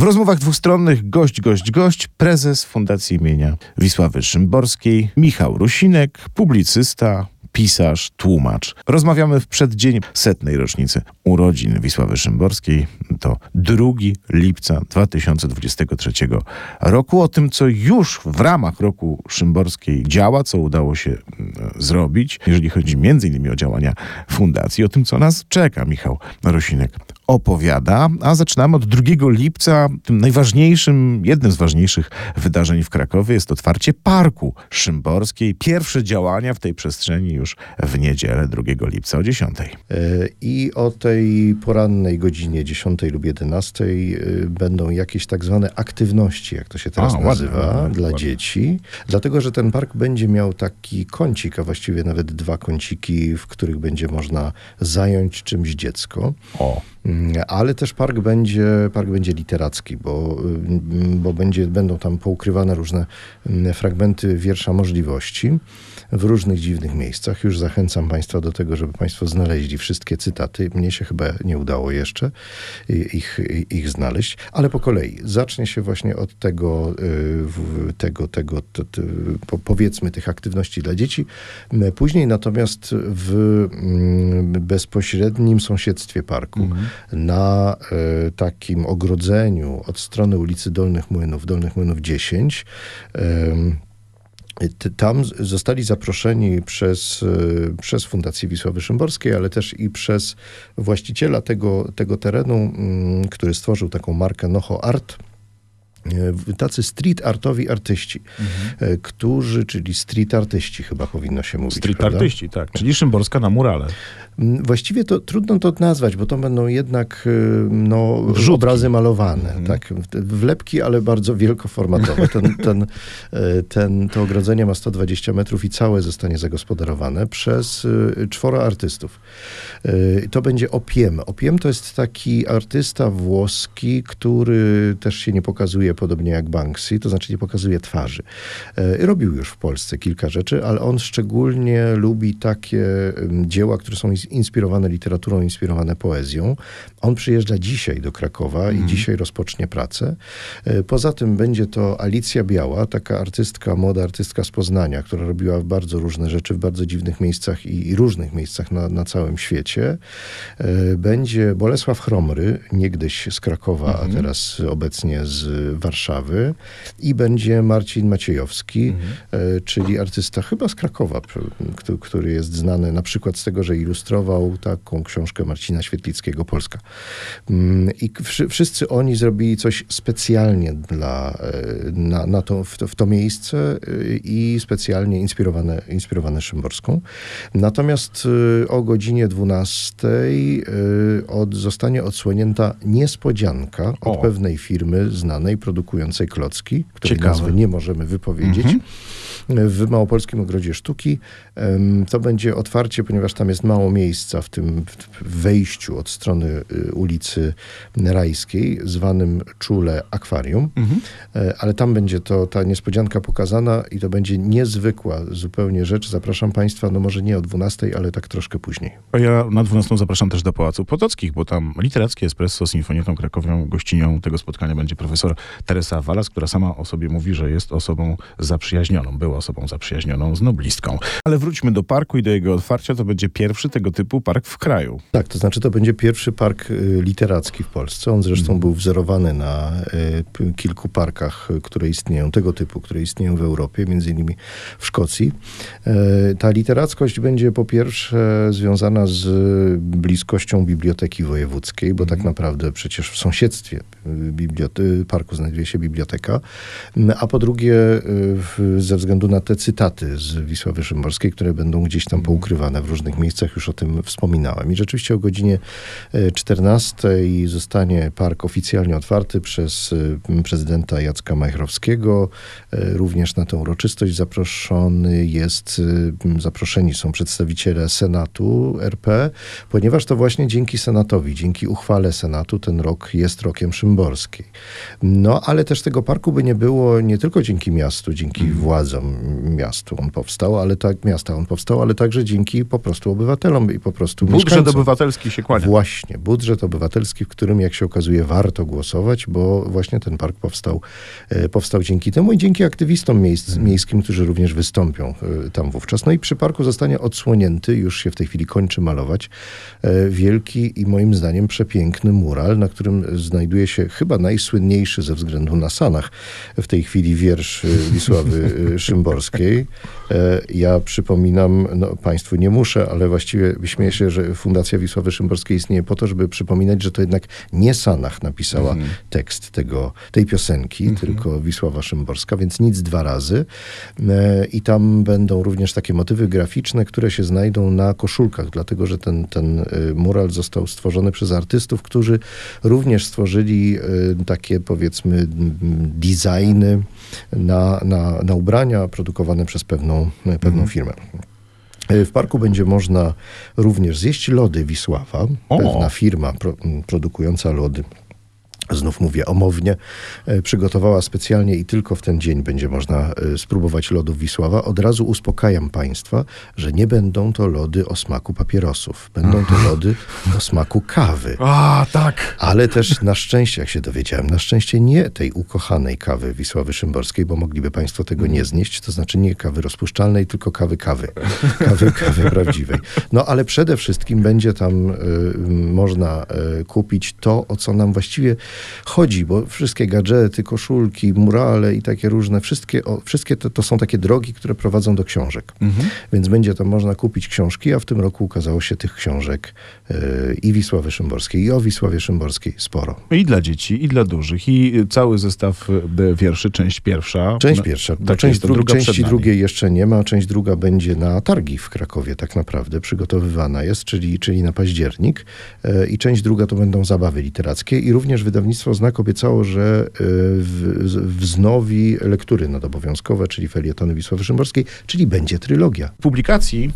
W rozmowach dwustronnych gość, gość, gość, prezes Fundacji imienia Wisławy Szymborskiej, Michał Rusinek, publicysta, pisarz, tłumacz. Rozmawiamy w przeddzień setnej rocznicy urodzin Wisławy Szymborskiej. To 2 lipca 2023 roku. O tym, co już w ramach roku Szymborskiej działa, co udało się mm, zrobić, jeżeli chodzi innymi o działania fundacji, o tym, co nas czeka. Michał Rosinek opowiada, a zaczynamy od 2 lipca. Tym najważniejszym, jednym z ważniejszych wydarzeń w Krakowie jest otwarcie Parku Szymborskiej. Pierwsze działania w tej przestrzeni już w niedzielę 2 lipca o 10. E, I o tej porannej godzinie 10 lub 11 e, będą jakieś tak zwane aktywności, jak to się teraz a, nazywa, dla dzieci. Dlatego, że ten park będzie miał taki kącik, a właściwie nawet dwa kąciki, w których będzie można zająć czymś dziecko. O. Mm, ale też park będzie, park będzie literacki, bo, mm, bo będzie, będą tam poukrywane różne mm, fragmenty wiersza możliwości w różnych dziwnych miejscach. Już zachęcam Państwa do tego, żeby Państwo znaleźli wszystkie cytaty. Mnie się chyba nie udało jeszcze ich, ich znaleźć, ale po kolei. Zacznie się właśnie od tego, y, tego, tego powiedzmy, tych aktywności dla dzieci. Później natomiast w bezpośrednim sąsiedztwie parku, mhm. Na y, takim ogrodzeniu od strony ulicy Dolnych Młynów, Dolnych Młynów 10, tam zostali zaproszeni przez, e, przez Fundację Wisławy Szymborskiej, ale też i przez właściciela tego, tego terenu, mm, który stworzył taką markę Noho Art. E, tacy street artowi artyści, mhm. E, którzy, czyli street artyści chyba powinno się mówić. Street prawda? artyści, tak, czyli Szymborska na murale. Mm, właściwie to trudno to nazwać, bo to będą jednak e, no, obrazy malowane, mhm. tak, wlepki, ale bardzo wielkoformatowe. Ten, ten, ten, to ogrodzenie ma 120 metrów i całe zostanie zagospodarowane przez czworo artystów. To będzie Opiem. Opiem to jest taki artysta włoski, który też się nie pokazuje podobnie jak Banksy, to znaczy nie pokazuje twarzy. E, robił już w Polsce kilka rzeczy, ale on szczególnie lubi takie dzieła, które są inspirowane literaturą, inspirowane poezją. On przyjeżdża dzisiaj do Krakowa mm. i mhm. dzisiaj rozpocznie pracę. E, poza tym będzie to Alicja Biała, taka artystka, młoda artystka z Poznania, która robiła bardzo różne rzeczy w bardzo dziwnych miejscach i, i różnych miejscach na, na całym świecie. E, będzie Bolesław Chromry, niegdyś z Krakowa, mm a mhm. teraz obecnie z Warszawy i będzie Marcin Maciejowski, mhm. E, czyli artysta chyba z Krakowa, który jest znany na przykład z tego, że ilustrował taką książkę Marcina Świetlickiego Polska. Mm, I wszyscy oni zrobili coś specjalnie dla, e, na, na to, w, to, w to miejsce e, i specjalnie inspirowane, inspirowane Szymborską. Natomiast o godzinie 12 od, zostanie odsłonięta niespodzianka od o. pewnej firmy znanej, produkującej klocki, której Ciekawe. nazwy nie możemy wypowiedzieć. Mhm w Małopolskim Ogrodzie Sztuki. To będzie otwarcie, ponieważ tam jest mało miejsca w tym wejściu od strony y, ulicy Rajskiej, zwanym czule akwarium. Mhm. E, ale tam będzie to, ta niespodzianka pokazana i to będzie niezwykła zupełnie rzecz. Zapraszam Państwa, no może nie o 12, ale tak troszkę później. A ja na 12 zapraszam też do Pałacu Potockich, bo tam literackie espresso z Sinfonietą Krakowią gościnią tego spotkania będzie profesor Teresa Walas, która sama o sobie mówi, że jest osobą zaprzyjaźnioną. Była osobą zaprzyjaźnioną z noblistką. Ale wróćmy do parku i do jego otwarcia. To będzie pierwszy tego typu park w kraju. Tak, to znaczy to będzie pierwszy park y, literacki w Polsce. On zresztą mm. był wzorowany na y, kilku parkach, które istnieją, tego typu, które istnieją w Europie, między innymi w Szkocji. Y, ta literackość będzie po pierwsze związana z bliskością biblioteki wojewódzkiej, bo mm. tak mhm. naprawdę przecież w sąsiedztwie parku znajduje się biblioteka, a po drugie ze względu na te cytaty z Wisławy Szymborskiej, które będą gdzieś tam poukrywane w różnych miejscach, już o tym wspominałem. I rzeczywiście o godzinie 14 e, zostanie park oficjalnie otwarty przez e, prezydenta Jacka Majchrowskiego. E, również na tę uroczystość zaproszony jest, zaproszeni są przedstawiciele Senatu RP, ponieważ to właśnie dzięki Senatowi, dzięki uchwale Senatu ten rok jest rokiem Szymborskiej. No ale też tego parku by nie było nie tylko dzięki miastu, dzięki mm. władzom miastu on powstał, ale tak miasta on powstał, ale także dzięki po prostu obywatelom i po prostu Budżet mieszkańcom. obywatelski się kłania. Właśnie, budżet obywatelski, w którym jak się okazuje warto głosować, bo właśnie ten park powstał, e, powstał dzięki temu i dzięki aktywistom miejsc, mm. miejskim, którzy również wystąpią e, tam wówczas. No i przy parku zostanie odsłonięty, już się w tej chwili kończy malować, e, wielki i moim zdaniem przepiękny mural, na którym znajduje się chyba najsłynniejszy ze względu na Sanach w tej chwili wiersz Wisławy Szymborskiej. Ja przypominam, no Państwu nie muszę, ale właściwie śmieję się, że Fundacja Wisławy Szymborskiej istnieje po to, żeby przypominać, że to jednak nie Sanach napisała mm. tekst tego, tej piosenki, -hmm. tylko Wisława Szymborska, więc nic dwa razy. I tam będą również takie motywy graficzne, które się znajdą na koszulkach, dlatego że ten, ten y, mural został stworzony przez artystów, którzy również stworzyli takie powiedzmy designy na, na, na ubrania produkowane przez pewną, pewną mhm. firmę. Y, w parku będzie można również zjeść lody Wisława. O. Pewna firma pro, produkująca lody znów mówię omownie, e, przygotowała specjalnie i tylko w ten dzień będzie można e, spróbować lodów Wisława. Od razu uspokajam Państwa, że nie będą to lody o smaku papierosów. Będą to lody o smaku kawy. A, tak. Ale też na szczęście, jak się dowiedziałem, na szczęście nie tej ukochanej kawy Wisławy Szymborskiej, bo mogliby Państwo tego nie znieść, to znaczy nie kawy rozpuszczalnej, tylko kawy kawy. Kawy, kawy prawdziwej. No ale przede wszystkim będzie tam y, można y, kupić to, o co nam właściwie chodzi, bo wszystkie gadżety, koszulki, murale i takie różne, wszystkie, o, wszystkie to, to są takie drogi, które prowadzą do książek. Mhm. Więc będzie tam można kupić książki, a w tym roku ukazało się tych książek yy, i Wisławy Szymborskiej, i o Wisławie Szymborskiej sporo. I dla dzieci, i dla dużych, i cały zestaw e, wierszy, część pierwsza. Część no, pierwsza. Tak część dru druga części drugiej jeszcze nie ma, część druga będzie na targi w Krakowie tak naprawdę, przygotowywana jest, czyli, czyli na październik. Yy, I część druga to będą zabawy literackie i również wydawnictwo wydawnictwo Znak obiecało, że y, wznowi lektury nadobowiązkowe, czyli felietony Wisławy Szymborskiej, czyli będzie trylogia. Publikacji mm,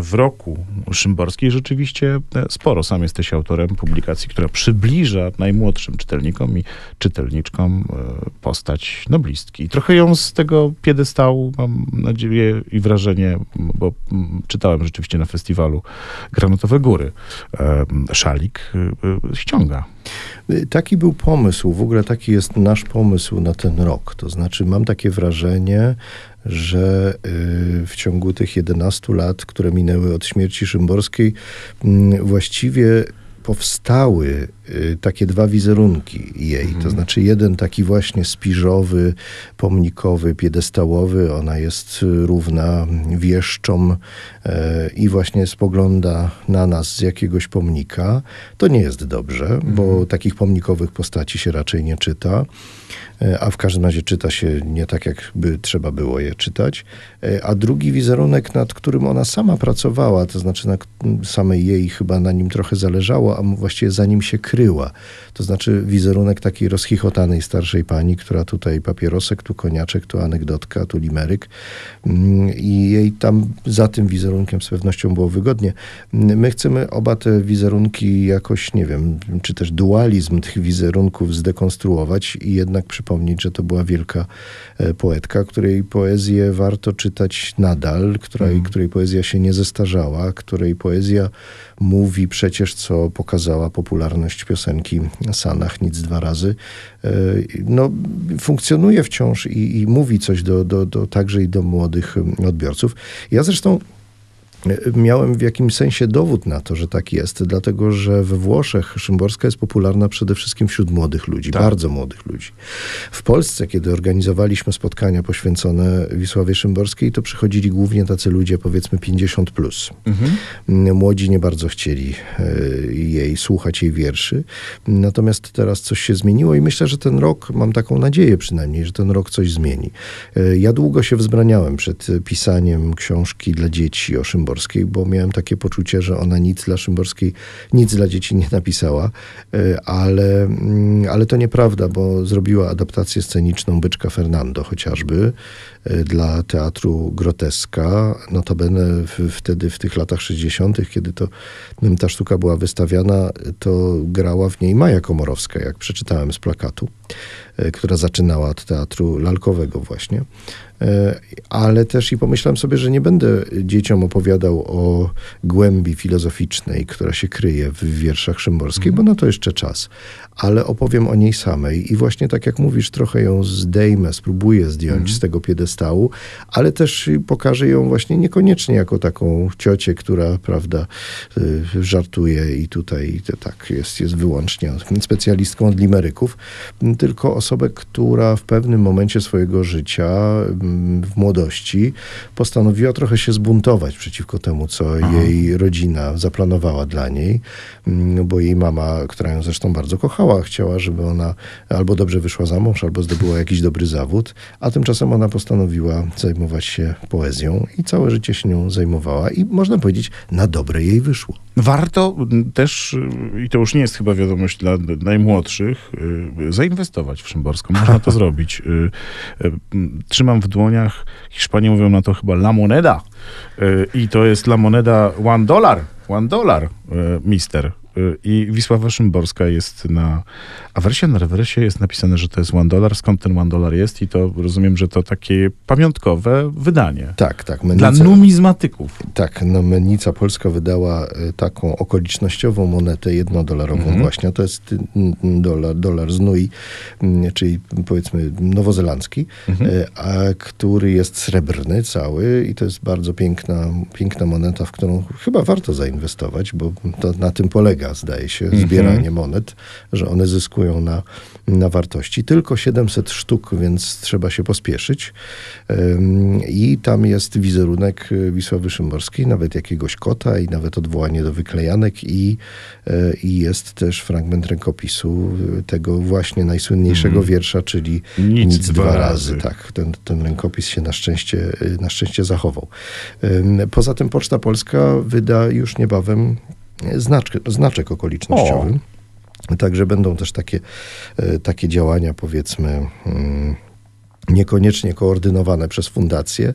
w roku Szymborskiej rzeczywiście e, sporo. Sam jesteś autorem publikacji, która przybliża najmłodszym czytelnikom i czytelniczkom e, postać noblistki. Trochę ją z tego piedestału, mam nadzieję i wrażenie, bo mm, czytałem rzeczywiście na festiwalu Granatowe Góry, szalik e, ściąga. Taki był pomysł, w ogóle taki jest nasz pomysł na ten rok. To znaczy, mam takie wrażenie, że y, w ciągu tych 11 lat, które minęły od śmierci Szymborskiej, mm, właściwie powstały takie dwa wizerunki jej. To mhm. znaczy jeden taki właśnie spiżowy, pomnikowy, piedestałowy. Ona jest równa wieszczom e, i właśnie spogląda na nas z jakiegoś pomnika. To nie jest dobrze, bo mhm. takich pomnikowych postaci się raczej nie czyta. E, a w każdym razie czyta się nie tak, jakby trzeba było je czytać. E, a drugi wizerunek, nad którym ona sama pracowała, to znaczy na samej jej chyba na nim trochę zależało, a właściwie za nim się kryła. To znaczy wizerunek takiej rozchichotanej starszej pani, która tutaj papierosek, tu koniaczek, tu anegdotka, tu limeryk. Mm, I jej tam za tym wizerunkiem z pewnością było wygodnie. My chcemy oba te wizerunki jakoś, nie wiem, czy też dualizm tych wizerunków zdekonstruować i jednak przypomnieć, że to była wielka e, poetka, której poezję warto czytać nadal, której, mm. której poezja się nie zestarzała, której poezja mówi przecież, co pokazała popularność piosenki Sanach, nic dwa razy. E, no, funkcjonuje wciąż i, i mówi coś do, do, do, także i do młodych odbiorców. Ja zresztą miałem w jakimś sensie dowód na to, że tak jest, dlatego że we Włoszech Szymborska jest popularna przede wszystkim wśród młodych ludzi, tak. bardzo młodych ludzi. W Polsce, kiedy organizowaliśmy spotkania poświęcone Wisławie Szymborskiej, to przychodzili głównie tacy ludzie, powiedzmy 50 plus. Mhm. Młodzi nie bardzo chcieli e, jej słuchać, jej wierszy. Natomiast teraz coś się zmieniło i myślę, że ten rok, mam taką nadzieję przynajmniej, że ten rok coś zmieni. E, ja długo się wzbraniałem przed pisaniem książki dla dzieci o Szymborskiej, Szymborskiej, bo miałem takie poczucie, że ona nic dla Szymborskiej, nic dla dzieci nie napisała, e, ale, mm, ale to nieprawda, bo zrobiła adaptację sceniczną Byczka Fernando chociażby dla teatru Groteska. Notabene w, wtedy w tych latach 60., kiedy to ta sztuka była wystawiana, to grała w niej Maja Komorowska, jak przeczytałem z plakatu. która zaczynała od teatru lalkowego właśnie. E, ale też i pomyślałem sobie, że nie będę dzieciom opowiadał o głębi filozoficznej, która się kryje w wierszach Szymborskiej, bo na to jeszcze czas. Ale opowiem o niej samej i właśnie tak jak mówisz, trochę ją zdejmę, spróbuję zdjąć mm. z tego piedestału, ale też pokażę ją właśnie niekoniecznie jako taką ciocię, która, prawda, y, żartuje i tutaj tak jest, jest wyłącznie specjalistką od limeryków, tylko osobę, która w pewnym momencie swojego życia w młodości postanowiła trochę się zbuntować przeciwko temu, co Aha. jej rodzina zaplanowała dla niej, mm, bo jej mama, która ją zresztą bardzo kochała, chciała, żeby ona albo dobrze wyszła za mąż, albo zdobyła jakiś dobry zawód, a tymczasem ona postanowiła zajmować się poezją i całe życie się nią zajmowała i można powiedzieć, na dobre jej wyszło. Warto też, i to już nie jest chyba wiadomość dla najmłodszych, y, zainwestować w Szymborską. Można to zrobić. Y, y, trzymam w dłoniach, Hiszpanie mówią na to chyba la moneda. I to jest la moneda one dollar. One dollar, mister. Y, I Wisława Szymborska jest na awersie, na rewersie jest napisane, że to jest one dollar. Skąd ten one dollar jest? I to rozumiem, że to takie pamiątkowe wydanie. Tak, tak. Mennica, Dla numizmatyków. Tak, no Mennica Polska wydała y, taką okolicznościową monetę jednodolarową mhm. właśnie. To jest dolar, dolar z Nui, mm, czyli powiedzmy nowozelandzki, mhm. Y, a który jest srebrny cały i to jest bardzo piękna, piękna moneta, w którą chyba warto zainwestować, bo to na tym polega zdaje się, mhm. zbieranie monet, że one zyskują na, na wartości. Tylko 700 sztuk, więc trzeba się pospieszyć. I tam jest wizerunek e, Wisławy Szymborskiej, nawet jakiegoś kota i nawet odwołanie do wyklejanek i, e, i jest też fragment rękopisu tego właśnie najsłynniejszego mhm. wiersza, czyli Nic, Nic dwa, dwa razy. razy. Tak, ten, ten rękopis się na szczęście, e, na szczęście zachował. Poza tym Poczta Polska wyda już niebawem znaczek, znaczek okolicznościowy. O. Także będą też takie, e, takie działania, powiedzmy. Hmm, niekoniecznie koordynowane przez fundację,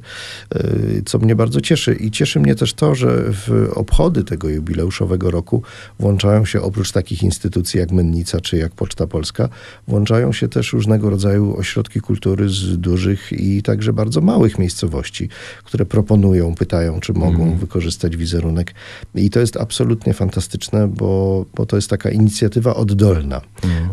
y, co mnie bardzo cieszy. I cieszy mnie też to, że w obchody tego jubileuszowego roku włączają się oprócz takich instytucji jak Mennica czy jak Poczta Polska, włączają się też różnego rodzaju ośrodki kultury z dużych i także bardzo małych miejscowości, które proponują, pytają, czy mogą mm. wykorzystać wizerunek. I to jest absolutnie fantastyczne, bo, bo to jest taka inicjatywa oddolna. Mm.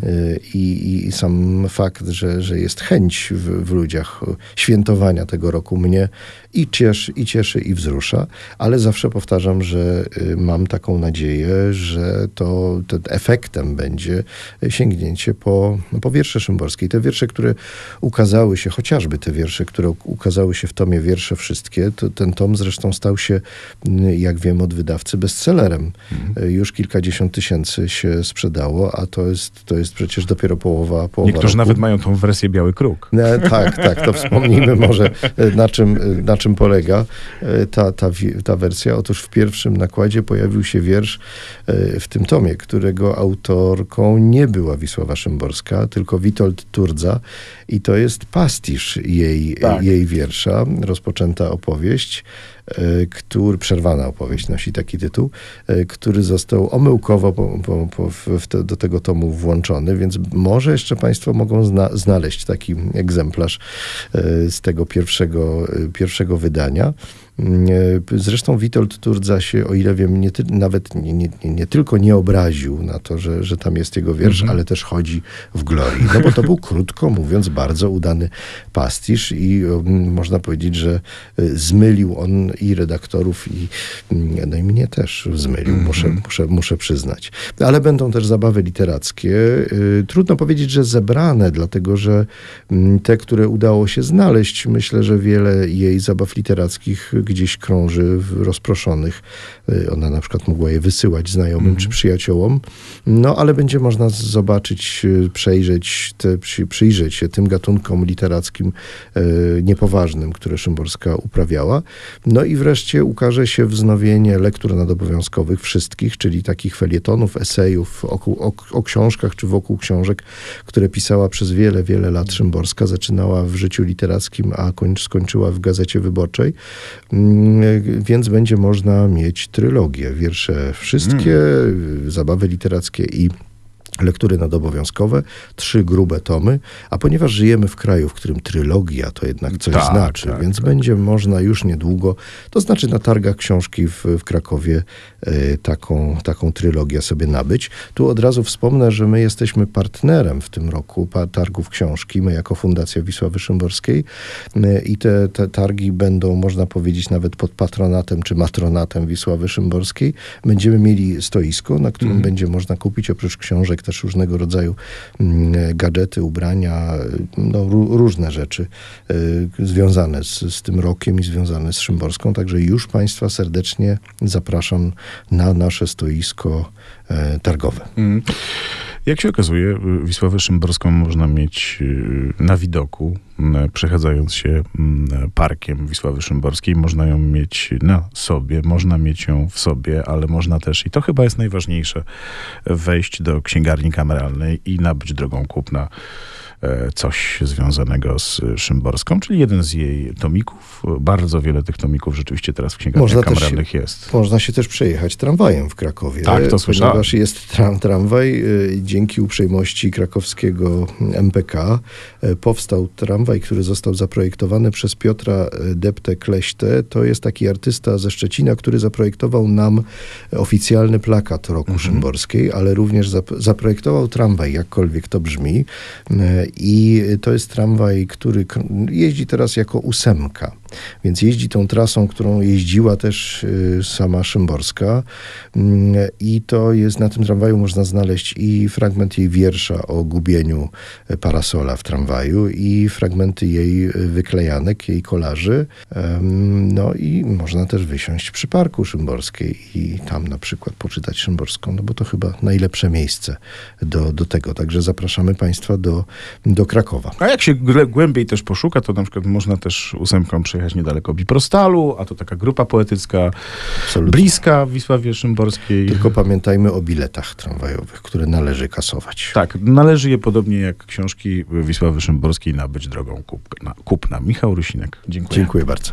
I, I sam fakt, że, że jest chęć w, w ludziach świętowania tego roku mnie i cieszy, i cieszy, i wzrusza, ale zawsze powtarzam, że y, mam taką nadzieję, że to, to efektem będzie sięgnięcie po, no, po wiersze szymborskie. te wiersze, które ukazały się, chociażby te wiersze, które ukazały się w tomie Wiersze Wszystkie, to ten tom zresztą stał się, jak wiem od wydawcy, bestsellerem. Mhm. Już kilkadziesiąt tysięcy się sprzedało, a to jest, to jest przecież dopiero połowa, połowa Niektórzy roku. nawet mają tą wersję Biały Kruk. E, tak, tak, to wspomnijmy może na czym, na czym polega e, ta, ta, ta wersja. Otóż w pierwszym nakładzie pojawił się wiersz e, w tym tomie, którego autorką nie była Wisława Szymborska, tylko Witold Turdza i to jest pastisz jej, tak. jej wiersza, rozpoczęta opowieść. E, który, przerwana opowieść nosi taki tytuł, e, który został omyłkowo po, po, po, te, do tego tomu włączony, więc może jeszcze Państwo mogą zna, znaleźć taki egzemplarz e, z tego pierwszego, pierwszego wydania. Mm, zresztą Witold Turdza się, o ile wiem, nie ty, nawet nie, nie, nie, tylko nie obraził na to, że, że tam jest jego wiersz, mhm. ale też chodzi w glorii. No bo to był, krótko mówiąc, bardzo udany pastisz i um, można powiedzieć, że y, zmylił on i redaktorów, i, mm, no i mnie też zmylił, mhm. muszę, muszę, muszę przyznać. Ale będą też zabawy literackie. Y, trudno powiedzieć, że zebrane, dlatego że mm, te, które udało się znaleźć, myślę, że wiele jej zabaw literackich gdzieś krąży w rozproszonych. Y, ona na przykład mogła je wysyłać znajomym mm. czy przyjaciołom. No ale będzie można zobaczyć, y, przejrzeć, te, przyjrzeć się tym gatunkom literackim y, niepoważnym, które Szymborska uprawiała. No i wreszcie ukaże się wznowienie lektur nadobowiązkowych wszystkich, czyli takich felietonów, esejów o, o, o książkach czy wokół książek, które pisała przez wiele, wiele lat Szymborska. Zaczynała w życiu literackim, a kończ, skończyła w Gazecie Wyborczej. Mm, więc będzie można mieć trylogię. Wiersze wszystkie, mm. zabawy literackie i lektury nadobowiązkowe, trzy grube tomy, a ponieważ żyjemy w kraju, w którym trylogia to jednak coś Tak, znaczy, tak, więc tak. będzie można już niedługo, to znaczy na targach książki w, w Krakowie e, taką, taką trylogię sobie nabyć. Tu od razu wspomnę, że my jesteśmy partnerem w tym roku targów książki, my jako Fundacja Wisławy Szymborskiej e, i te, te targi będą, można powiedzieć, nawet pod patronatem czy matronatem Wisławy Szymborskiej. Będziemy mieli stoisko, na którym Mhm. będzie można kupić oprócz książek też różnego rodzaju mm, e, gadżety, ubrania, e, no, ró- różne rzeczy e, związane z, z tym rokiem i związane z Szymborską. Także już Państwa serdecznie zapraszam na nasze stoisko targowe. Mm. Jak się okazuje, Wisławę Szymborską można mieć y, na widoku, przechadzając się parkiem Wisławy Szymborskiej. Można ją mieć na sobie, można mieć ją w sobie, ale można też, i to chyba jest najważniejsze, wejść do księgarni kameralnej i nabyć drogą kupna e, coś związanego z Szymborską, czyli jeden z jej tomików. Bardzo wiele tych tomików rzeczywiście teraz w księgarniach Można też kameralnych jest. Można się też przejechać tramwajem w Krakowie. Tak, to słyszałem. Ponieważ jest tram, tramwaj, y, dzięki uprzejmości krakowskiego MPK y, powstał tramwaj, który został zaprojektowany przez Piotra Depte-Kleśtę. To jest taki artysta ze Szczecina, który zaprojektował nam oficjalny plakat Roku Szymborskiej, ale również zap- zaprojektował tramwaj, jakkolwiek to brzmi. I to jest tramwaj, który jeździ teraz jako ósemka. Więc jeździ tą trasą, którą jeździła też y, sama Szymborska. Mm, I to jest, na tym tramwaju można znaleźć i fragment jej wiersza o gubieniu e, parasola w tramwaju i fragmenty jej e, wyklejanek, jej kolaży. Em, No i można też wysiąść przy Parku Szymborskiej i tam na przykład poczytać Szymborską, no bo to chyba najlepsze miejsce do, do tego. Także zapraszamy Państwa do, do Krakowa. A jak się głębiej też poszuka, to na przykład można też ósemką przejechać niedaleko Biprostalu, a to taka grupa poetycka Absolutnie. bliska Wisławie Szymborskiej. Tylko pamiętajmy o biletach tramwajowych, które należy kasować. Tak, należy je podobnie jak książki Wisławy Szymborskiej nabyć drogą kupna. kupna. Michał Rusinek, dziękuję. Dziękuję bardzo.